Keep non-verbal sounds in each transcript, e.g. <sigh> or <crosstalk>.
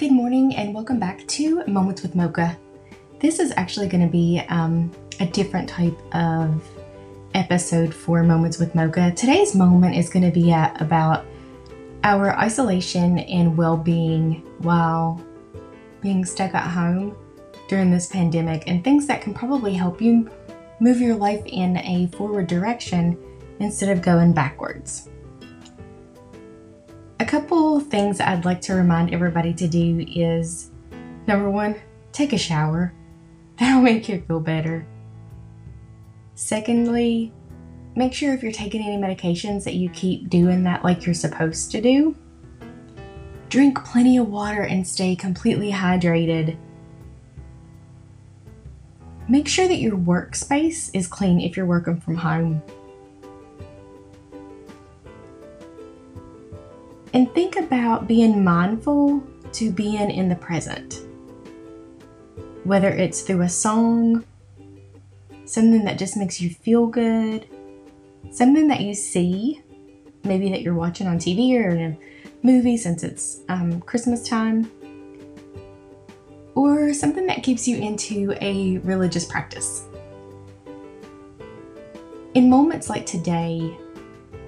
Good morning and welcome back to Moments with Mocha. This is actually going to be um, a different type of episode for Moments with Mocha. Today's moment is going to be at, about our isolation and well being while being stuck at home during this pandemic and things that can probably help you move your life in a forward direction instead of going backwards. A couple things I'd like to remind everybody to do is number one, take a shower. <laughs> That'll make you feel better. Secondly, make sure if you're taking any medications that you keep doing that like you're supposed to do. Drink plenty of water and stay completely hydrated. Make sure that your workspace is clean if you're working from home. And think about being mindful to being in the present. Whether it's through a song, something that just makes you feel good, something that you see, maybe that you're watching on TV or in a movie since it's um, Christmas time, or something that keeps you into a religious practice. In moments like today,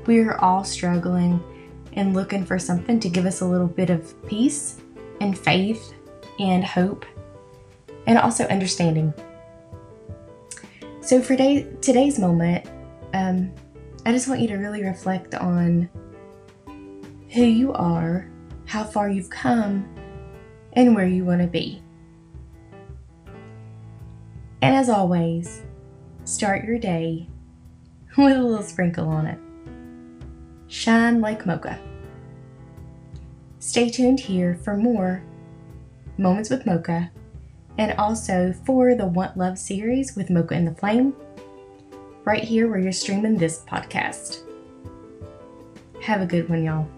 we're all struggling and looking for something to give us a little bit of peace and faith and hope and also understanding. So, for day, today's moment, um, I just want you to really reflect on who you are, how far you've come, and where you want to be. And as always, start your day <laughs> with a little sprinkle on it. Shine like mocha. Stay tuned here for more Moments with Mocha and also for the Want Love series with Mocha and the Flame, right here where you're streaming this podcast. Have a good one, y'all.